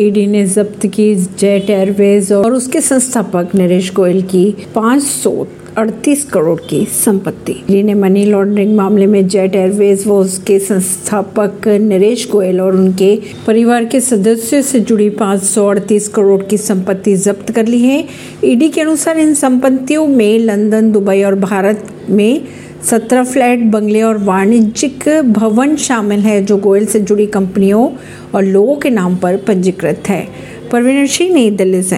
ED ने जब्त की जेट एयरवेज और उसके संस्थापक नरेश गोयल की पाँच सौ अड़तीस करोड़ की संपत्ति। ईडी ने मनी लॉन्ड्रिंग मामले में जेट एयरवेज व उसके संस्थापक नरेश गोयल और उनके परिवार के सदस्यों से जुड़ी पाँच सौ अड़तीस करोड़ की संपत्ति जब्त कर ली है। ईडी के अनुसार इन संपत्तियों में लंदन, दुबई और भारत में सत्रह फ्लैट, बंगले और वाणिज्यिक भवन शामिल है, जो गोयल से जुड़ी कंपनियों और लोगों के नाम पर पंजीकृत है। परवीन सिंह नई दिल्ली से।